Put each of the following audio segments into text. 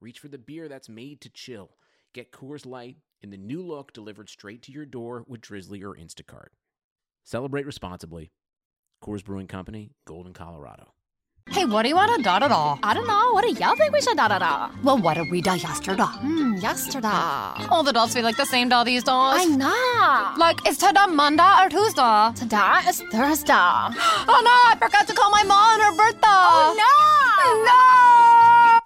reach for the beer that's made to chill. Get Coors Light in the new look delivered straight to your door with Drizly or Instacart. Celebrate responsibly. Coors Brewing Company, Golden, Colorado. Hey, what do you want to da da da? I don't know. What do y'all think we should da da da? Well, what did we da yesterday? Hmm, yesterday. All the dolls feel like the same doll these days. I know. Like, is today Monday or Tuesday? Today is Thursday. oh no, I forgot to call my mom on her birthday. Oh no! No!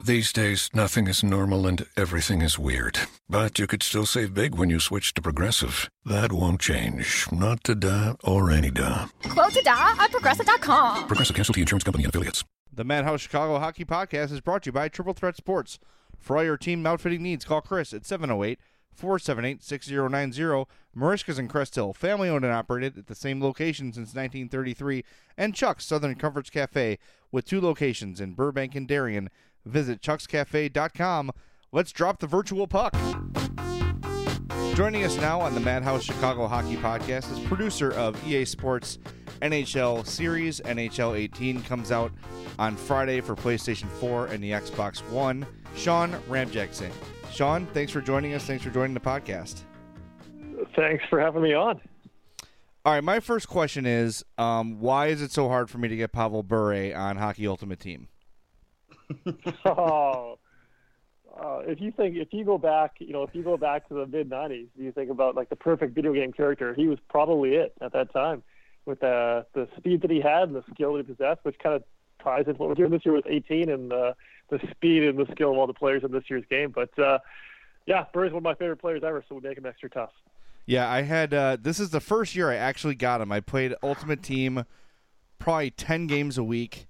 These days, nothing is normal and everything is weird. But you could still save big when you switch to Progressive. That won't change. Not today or any day. Quote today at progressive.com. Progressive Casualty Insurance Company and Affiliates. The Madhouse Chicago Hockey Podcast is brought to you by Triple Threat Sports. For all your team outfitting needs, call Chris at 708 478 6090. Merichka's in Crest Hill, family owned and operated at the same location since 1933. And Chuck's Southern Comforts Cafe with two locations in Burbank and Darien. Visit chuckscafe.com. Let's drop the virtual puck. Joining us now on the Madhouse Chicago Hockey Podcast is producer of EA Sports NHL Series. NHL 18 comes out on Friday for PlayStation 4 and the Xbox One. Sean Ramjagsingh. Sean, thanks for joining us. Thanks for joining the podcast. Thanks for having me on. All right, my first question is um, why is it so hard for me to get Pavel Bure on Hockey Ultimate Team? oh, uh, if you think if you go back, you know, if you go back to the mid '90s, you think about like the perfect video game character. He was probably it at that time, with the the speed that he had and the skill that he possessed, which kind of ties into what we're doing this year with 18 and uh, the speed and the skill of all the players in this year's game. But uh, yeah, Bure's one of my favorite players ever, so we make him extra tough. Yeah, I had. Uh, this is the first year I actually got him. I played Ultimate Team, probably ten games a week.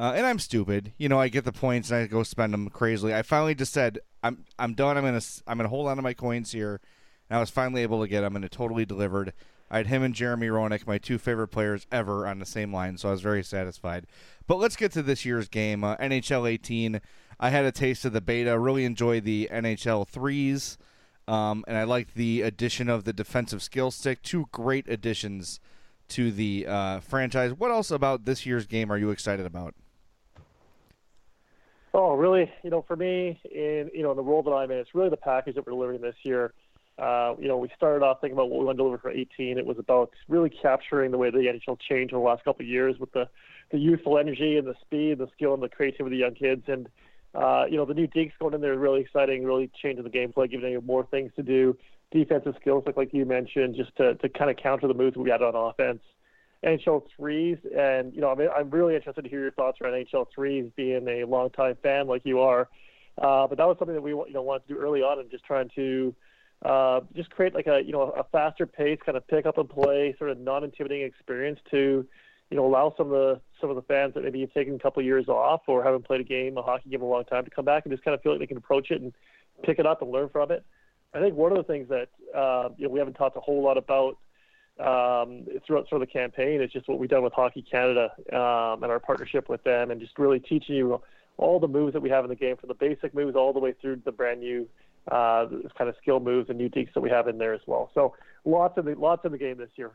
Uh, and I'm stupid, you know. I get the points and I go spend them crazily. I finally just said, "I'm I'm done. I'm gonna I'm gonna hold on to my coins here." And I was finally able to get them, and it totally delivered. I had him and Jeremy Roenick, my two favorite players ever, on the same line, so I was very satisfied. But let's get to this year's game, uh, NHL 18. I had a taste of the beta. Really enjoyed the NHL threes, um, and I liked the addition of the defensive skill stick. Two great additions to the uh, franchise. What else about this year's game are you excited about? Oh, really? You know, for me, in you know, in the role that I'm in, it's really the package that we're delivering this year. Uh, you know, we started off thinking about what we want to deliver for 18. It was about really capturing the way the NHL changed over the last couple of years with the, the youthful energy and the speed, the skill, and the creativity of the young kids. And uh, you know, the new dekes going in there is really exciting, really changing the gameplay, giving you more things to do, defensive skills, like like you mentioned, just to to kind of counter the moves we had on offense. NHL threes, and you know, I mean, I'm really interested to hear your thoughts around NHL threes, being a longtime fan like you are. Uh, but that was something that we you know wanted to do early on, and just trying to uh, just create like a you know a faster pace, kind of pick up and play, sort of non-intimidating experience to you know allow some of the some of the fans that maybe have taken a couple years off or haven't played a game, a hockey game, in a long time to come back and just kind of feel like they can approach it and pick it up and learn from it. I think one of the things that uh, you know we haven't talked a whole lot about um, throughout sort of the campaign is just what we've done with Hockey Canada um, and our partnership with them, and just really teaching you all the moves that we have in the game, from the basic moves all the way through the brand new uh, kind of skill moves and new dekes that we have in there as well. So lots of the, lots of the game this year.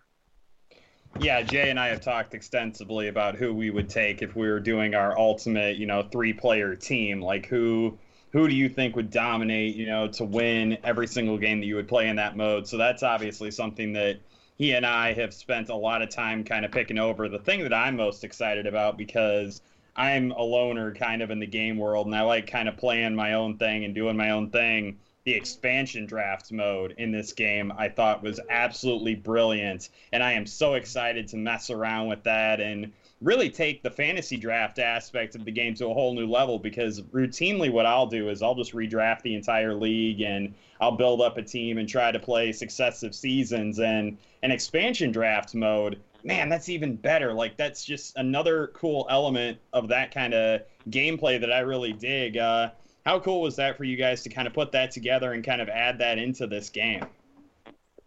Yeah, Jay and I have talked extensively about who we would take if we were doing our ultimate, you know, three-player team. Like who who do you think would dominate, you know, to win every single game that you would play in that mode? So that's obviously something that he and I have spent a lot of time kind of picking over. The thing that I'm most excited about because I'm a loner kind of in the game world and I like kind of playing my own thing and doing my own thing. The expansion draft mode in this game I thought was absolutely brilliant. And I am so excited to mess around with that and really take the fantasy draft aspect of the game to a whole new level because routinely what I'll do is I'll just redraft the entire league and I'll build up a team and try to play successive seasons and an expansion draft mode man, that's even better. Like that's just another cool element of that kind of gameplay that I really dig. Uh, How cool was that for you guys to kind of put that together and kind of add that into this game?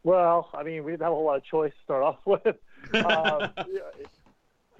Well, I mean, we didn't have a whole lot of choice to start off with. um,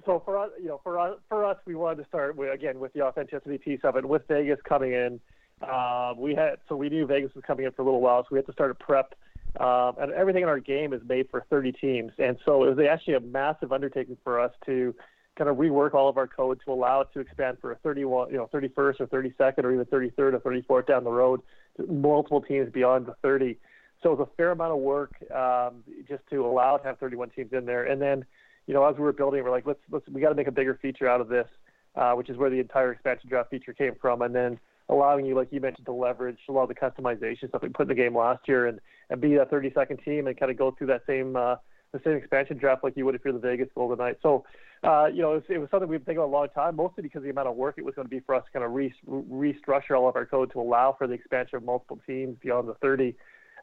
so for us, you know, for us, for us, we wanted to start with, again with the authenticity piece of it. With Vegas coming in, uh, we had so we knew Vegas was coming in for a little while, so we had to start a prep. Um, and everything in our game is made for 30 teams, and so it was actually a massive undertaking for us to kind of rework all of our code to allow it to expand for a 31, you know, 31st or 32nd or even 33rd or 34th down the road, multiple teams beyond the 30. So it was a fair amount of work um, just to allow it to have 31 teams in there. And then, you know, as we were building, we're like, let's let's we got to make a bigger feature out of this, uh, which is where the entire expansion draft feature came from. And then allowing you, like you mentioned, to leverage a lot of the customization stuff we put in the game last year and and be that 30 second team and kind of go through that same uh, the same expansion draft like you would if you're the Vegas Golden Knights. So, uh, you know, it was, it was something we've been thinking about a long time, mostly because of the amount of work it was going to be for us to kind of re- restructure all of our code to allow for the expansion of multiple teams beyond the 30.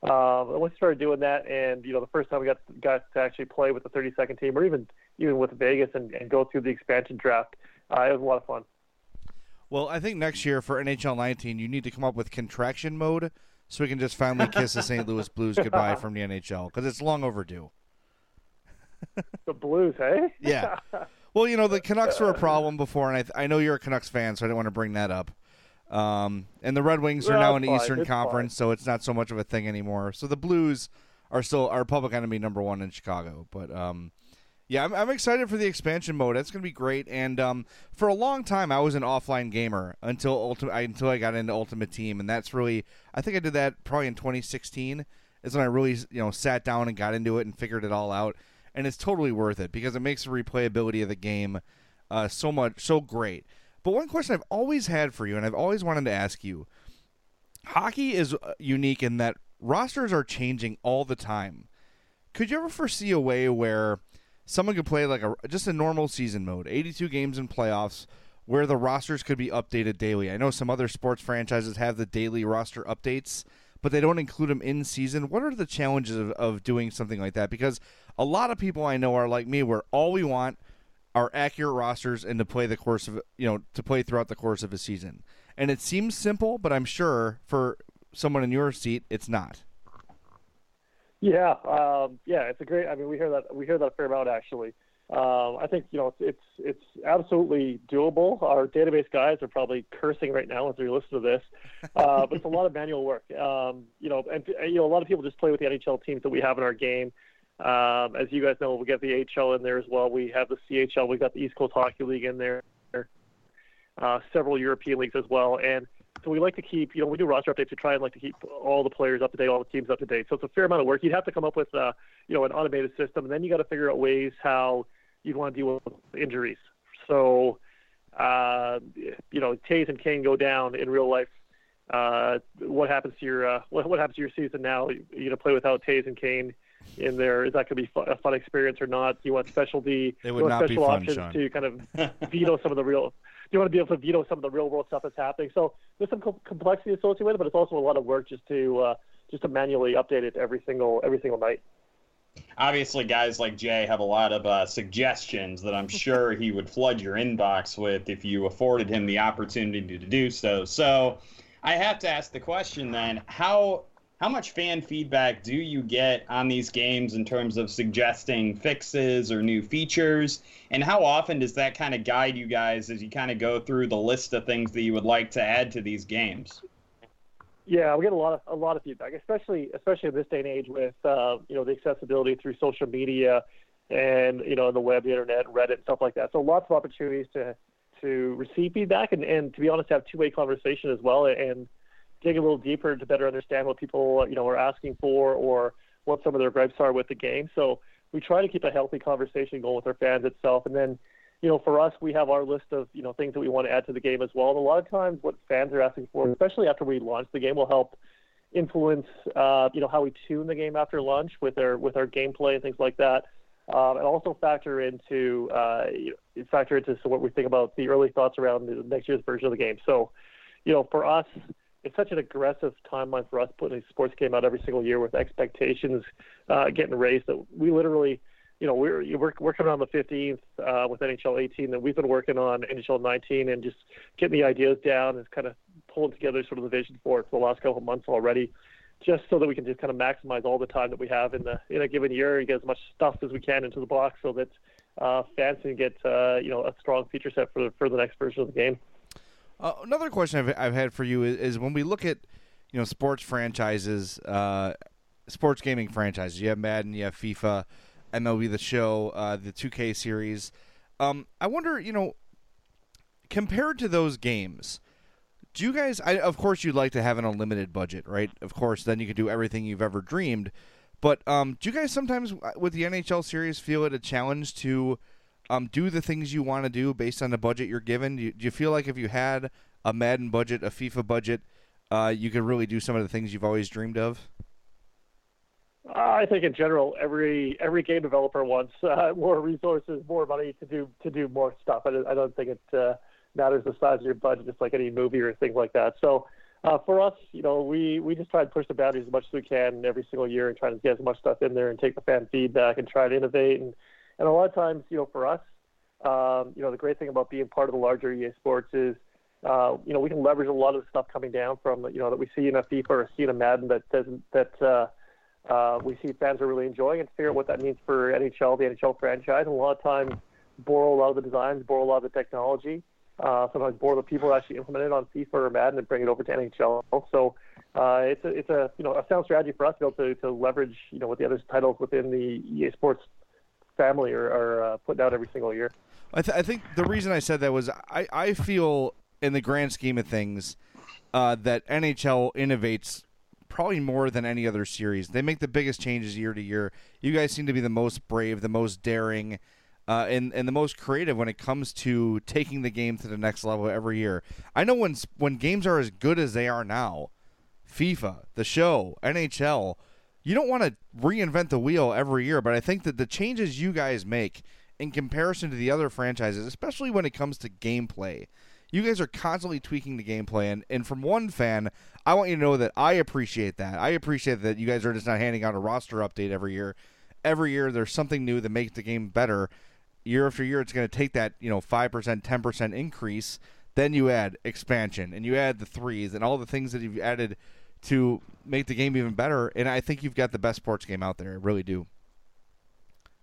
Um, and once we started doing that, and you know, the first time we got got to actually play with the 30 second team, or even even with Vegas and, and go through the expansion draft, uh, it was a lot of fun. Well, I think next year for NHL 19, you need to come up with contraction mode so we can just finally kiss the St. Louis Blues goodbye from the NHL because it's long overdue. the Blues, hey? yeah. Well, you know the Canucks were a problem before, and I, I know you're a Canucks fan, so I didn't want to bring that up. Um, and the Red Wings are now in the fine. Eastern It's Conference, so it's not so much of a thing anymore. So the Blues are still our public enemy number one in Chicago. But um, yeah, I'm, I'm excited for the expansion mode. That's going to be great. And um, for a long time, I was an offline gamer until ultimate until I got into Ultimate Team, and that's really I think I did that probably in 2016 is when I really you know sat down and got into it and figured it all out. And it's totally worth it because it makes the replayability of the game uh, so much so great. But one question I've always had for you, and I've always wanted to ask you hockey is uh, unique in that rosters are changing all the time. Could you ever foresee a way where someone could play like a just a normal season mode, 82 games in playoffs, where the rosters could be updated daily? I know some other sports franchises have the daily roster updates, but they don't include them in season. What are the challenges of, of doing something like that? Because a lot of people I know are like me, where all we want are accurate rosters and to play the course of you know to play throughout the course of a season. And it seems simple, but I'm sure for someone in your seat, it's not. Yeah, um, yeah, it's a great. I mean, we hear that we hear that a fair amount actually. Um, I think you know it's it's absolutely doable. Our database guys are probably cursing right now as we listen to this, uh, but it's a lot of manual work. Um, you know, and you know a lot of people just play with the NHL teams that we have in our game. Um, as you guys know, we get the AHL in there as well. We have the CHL. We've got the East Coast Hockey League in there. Uh, several European leagues as well, and so we like to keep, you know, we do roster updates to try and like to keep all the players up to date, all the teams up to date. So it's a fair amount of work. You'd have to come up with, uh, you know, an automated system, and then you got to figure out ways how you'd want to deal with injuries. So, uh, you know, Toews and Kane go down in real life. Uh, what happens to your uh, what, what happens to your season now? You're gonna play without Toews and Kane in there. Is that going to be fu- a fun experience or not? You want specialty, It would you want not be special fun, options Sean. to kind of veto some of the real. Do You want to be able to veto some of the real world stuff that's happening. So there's some co- complexity associated with it, but it's also a lot of work just to uh, just to manually update it every single every single night. Obviously, guys like Jay have a lot of uh, suggestions that I'm sure he would flood your inbox with if you afforded him the opportunity to do so. So, I have to ask the question then: how how much fan feedback do you get on these games in terms of suggesting fixes or new features? And how often does that kind of guide you guys as you kind of go through the list of things that you would like to add to these games? Yeah, we get a lot of a lot of feedback, especially especially in this day and age with uh, you know the accessibility through social media and you know the web, the internet, Reddit, stuff like that. So lots of opportunities to to receive feedback and, and to be honest, have two way conversation as well and dig a little deeper to better understand what people you know are asking for or what some of their gripes are with the game. So we try to keep a healthy conversation going with our fans itself, and then you know, for us, we have our list of, you know, things that we want to add to the game as well. And a lot of times what fans are asking for, especially after we launch the game, will help influence, uh, you know, how we tune the game after launch with our, with our gameplay and things like that. Um, and also factor into, uh, factor into what we think about the early thoughts around the next year's version of the game. So, you know, for us, it's such an aggressive timeline for us putting a sports game out every single year with expectations uh, getting raised that we literally – you know, we're we're coming on the 15th uh, with NHL 18, and we've been working on NHL 19 and just getting the ideas down and kind of pulling together sort of the vision for it for the last couple of months already, just so that we can just kind of maximize all the time that we have in the in a given year and get as much stuff as we can into the box, so that uh, fans can get uh, you know a strong feature set for the for the next version of the game. Uh, another question I've, I've had for you is, is when we look at you know sports franchises, uh, sports gaming franchises. You have Madden, you have FIFA, MLB The Show, uh, the 2K series. Um, I wonder, you know, compared to those games, do you guys? I, of course, you'd like to have an unlimited budget, right? Of course, then you can do everything you've ever dreamed. But um, do you guys sometimes uh, with the NHL series feel it a challenge to um, do the things you want to do based on the budget you're given? Do you, do you feel like if you had a Madden budget, a FIFA budget, uh, you could really do some of the things you've always dreamed of? I think in general, every every game developer wants uh, more resources, more money to do to do more stuff. I don't, I don't think it uh, matters the size of your budget, just like any movie or things like that. So uh, for us, you know, we we just try to push the boundaries as much as we can every single year and try to get as much stuff in there and take the fan feedback and try to innovate. And and a lot of times, you know, for us, um, you know, the great thing about being part of the larger EA Sports is uh, you know, we can leverage a lot of the stuff coming down from, you know, that we see in a FIFA or see in a Madden that doesn't, that uh, uh, we see fans are really enjoying and figure out what that means for NHL, the NHL franchise. And a lot of times borrow a lot of the designs, borrow a lot of the technology, uh, sometimes borrow the people that actually implement it on FIFA or Madden and bring it over to NHL. So uh, it's a, it's a, you know, a sound strategy for us to be able to, to leverage, you know, what the other titles within the EA Sports family are, are uh, putting out every single year. I, th- I think the reason I said that was I, I feel in the grand scheme of things, uh, that NHL innovates probably more than any other series. They make the biggest changes year to year. You guys seem to be the most brave, the most daring, uh, and and the most creative when it comes to taking the game to the next level every year. I know when when games are as good as they are now, FIFA, the show, NHL, you don't want to reinvent the wheel every year. But I think that the changes you guys make in comparison to the other franchises, especially when it comes to gameplay you guys are constantly tweaking the gameplay, and, and from one fan, I want you to know that I appreciate that. I appreciate that you guys are just not handing out a roster update every year. Every year, there's something new that makes the game better. Year after year, it's going to take that you know five percent, ten percent increase. Then you add expansion, and you add the threes, and all the things that you've added to make the game even better. And I think you've got the best sports game out there. I really do.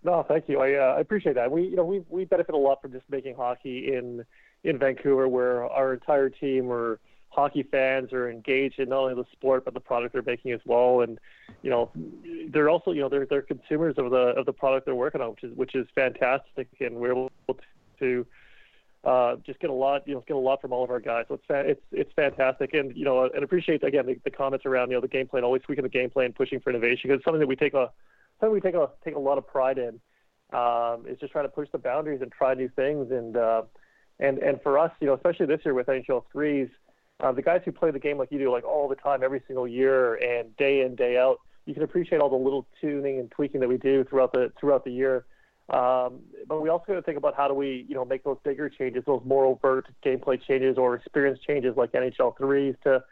No, thank you. I, uh, I appreciate that. We, you know, we we benefit a lot from just making hockey in in Vancouver where our entire team or hockey fans are engaged in not only the sport but the product they're making as well and you know they're also you know they're they're consumers of the of the product they're working on which is which is fantastic and we're able to uh, just get a lot you know get a lot from all of our guys. So it's fa- it's it's fantastic. And you know and appreciate again the, the comments around you know the gameplay always tweaking the gameplay and pushing for innovation because it's something that we take a something we take a take a lot of pride in. Um, is just trying to push the boundaries and try new things. And uh, and and for us, you know, especially this year with NHL threes, uh, the guys who play the game like you do, like all the time, every single year and day in day out, you can appreciate all the little tuning and tweaking that we do throughout the throughout the year. Um, but we also got to think about how do we, you know, make those bigger changes, those more overt gameplay changes or experience changes like NHL threes to,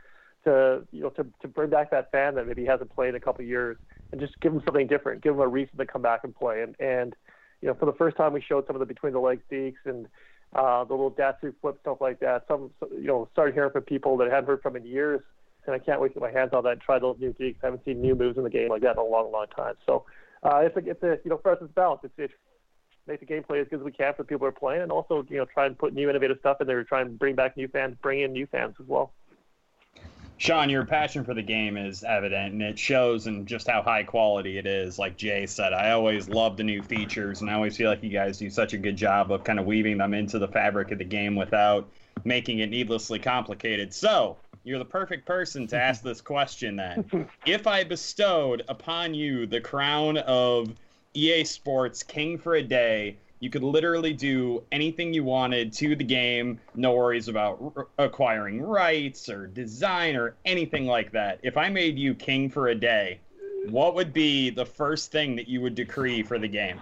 to you know, to, to bring back that fan that maybe hasn't played in a couple years and just give them something different, give them a reason to come back and play. And and you know, for the first time, we showed some of the between the legs dekes and uh, the little Datsyuk flip stuff like that. Some, you know, started hearing from people that I hadn't heard from in years, and I can't wait to get my hands on that and try those new dekes. I haven't seen new moves in the game like that in a long, long time. So uh, it's a, it's a, you know, for us it's balance. It's, it's make the gameplay as good as we can for people who are playing, and also, you know, try and put new innovative stuff in there, try and bring back new fans, bring in new fans as well. Sean, your passion for the game is evident, and it shows in just how high quality it is. Like Jay said, I always love the new features, and I always feel like you guys do such a good job of kind of weaving them into the fabric of the game without making it needlessly complicated. So, you're the perfect person to ask this question then. if I bestowed upon you the crown of EA Sports King for a Day, you could literally do anything you wanted to the game, no worries about r- acquiring rights or design or anything like that. If I made you king for a day, what would be the first thing that you would decree for the game?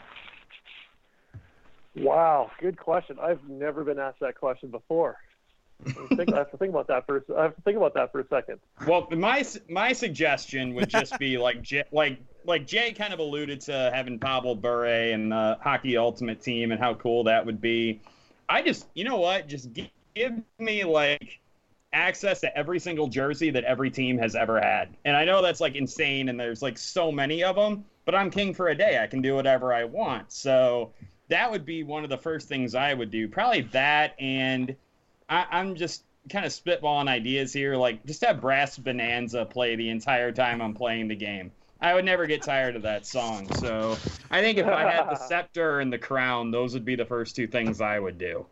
Wow, good question. I've never been asked that question before. I, think, I have to think about that for. I have to think about that for a second. Well, my my suggestion would just be like like like Jay kind of alluded to having Pavel Bure and the Hockey Ultimate Team and how cool that would be. I just, you know what, just give me like access to every single jersey that every team has ever had. And I know that's like insane and there's like so many of them, but I'm king for a day. I can do whatever I want. So that would be one of the first things I would do. Probably that and I, I'm just kind of spitballing ideas here. Like just have Brass Bonanza play the entire time I'm playing the game. I would never get tired of that song. So I think if I had the scepter and the crown, those would be the first two things I would do.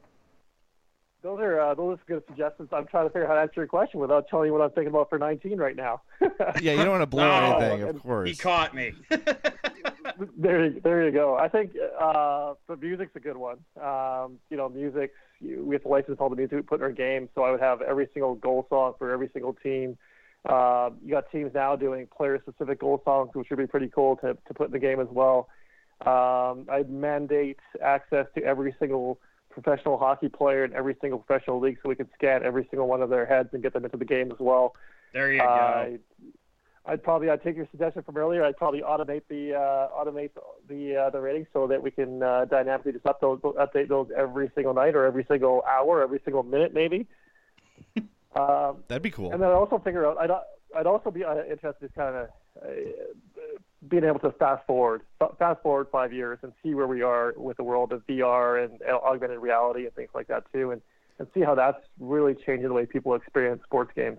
Those are uh, those are good suggestions. I'm trying to figure out how to answer your question without telling you what I'm thinking about for 19 right now. yeah, you don't want to blow No, anything, of course. He caught me. there, you- there you go. I think uh, the music's a good one. Um, you know, music. You, we have to license all the music we put in our game, so I would have every single goal song for every single team. Uh, you got teams now doing player-specific goal songs, which would be pretty cool to to put in the game as well. Um, I'd mandate access to every single professional hockey player in every single professional league, so we could scan every single one of their heads and get them into the game as well. There you go. I'd probably I'd take your suggestion from earlier. I'd probably automate the uh, automate the uh, the ratings so that we can uh, dynamically just upload, update those every single night or every single hour, every single minute, maybe. um, That'd be cool. and then I'd also figure out I'd I'd also be uh, interested in kind of uh, being able to fast forward fast forward five years and see where we are with the world of VR and augmented reality and things like that too, and and see how that's really changing the way people experience sports games.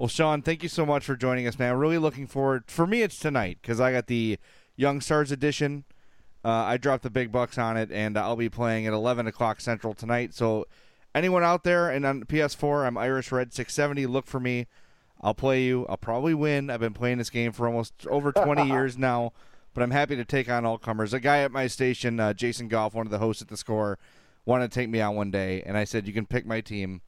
Well, Sean, thank you so much for joining us, man. Really looking forward. For me, it's tonight because I got the Young Stars edition. Uh, I dropped the big bucks on it, and I'll be playing at 11 o'clock Central tonight. So, anyone out there and on PS4, I'm Irish Red 670. Look for me. I'll play you. I'll probably win. I've been playing this game for almost over 20 years now, but I'm happy to take on all comers. A guy at my station, uh, Jason Goff, one of the hosts at the score, wanted to take me on one day, and I said, "You can pick my team."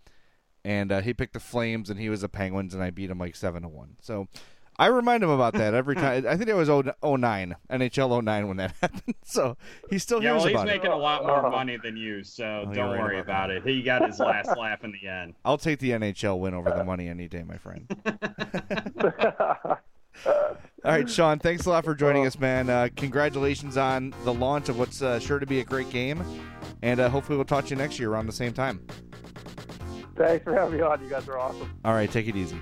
And uh, he picked the Flames, and he was the Penguins, and I beat him like seven to one. So I remind him about that every time. I think it was 09, NHL 09 when that happened. So he still yeah, hears well, he's about it. making a lot more money than you, so Oh, don't you're right worry about about it. He got his last laugh in the end. I'll take the NHL win over the money any day, my friend. All right, Sean, thanks a lot for joining us, man. Uh, congratulations on the launch of what's uh, sure to be a great game, and uh, hopefully we'll talk to you next year around the same time. Thanks for having me on. You guys are awesome. All right, take it easy.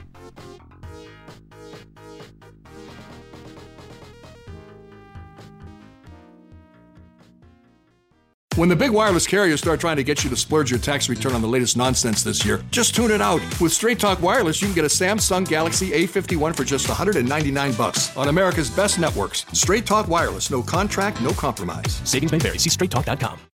When the big wireless carriers start trying to get you to splurge your tax return on the latest nonsense this year, just tune it out. With Straight Talk Wireless, you can get a Samsung Galaxy A51 for just 199 bucks on America's best networks. Straight Talk Wireless, no contract, no compromise. Savings may vary. See straighttalk.com.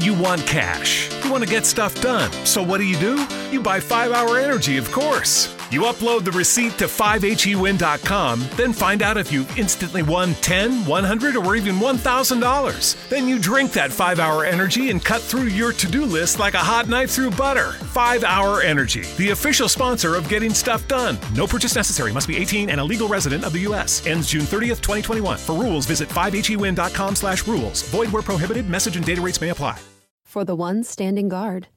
You want cash. You want to get stuff done. So what do you do? You buy 5 Hour Energy, of course. You upload the receipt to 5hewin.com, then find out if you instantly won 10, 100, or even $1,000. Then you drink that 5 Hour Energy and cut through your to-do list like a hot knife through butter. 5 Hour Energy, the official sponsor of getting stuff done. No purchase necessary. Must be 18 and a legal resident of the U.S. Ends June 30th, 2021. For rules, visit 5hewin.com slash rules. Void where prohibited. Message and data rates may apply. For the ones standing guard,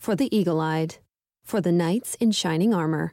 for the eagle eyed, for the knights in shining armor,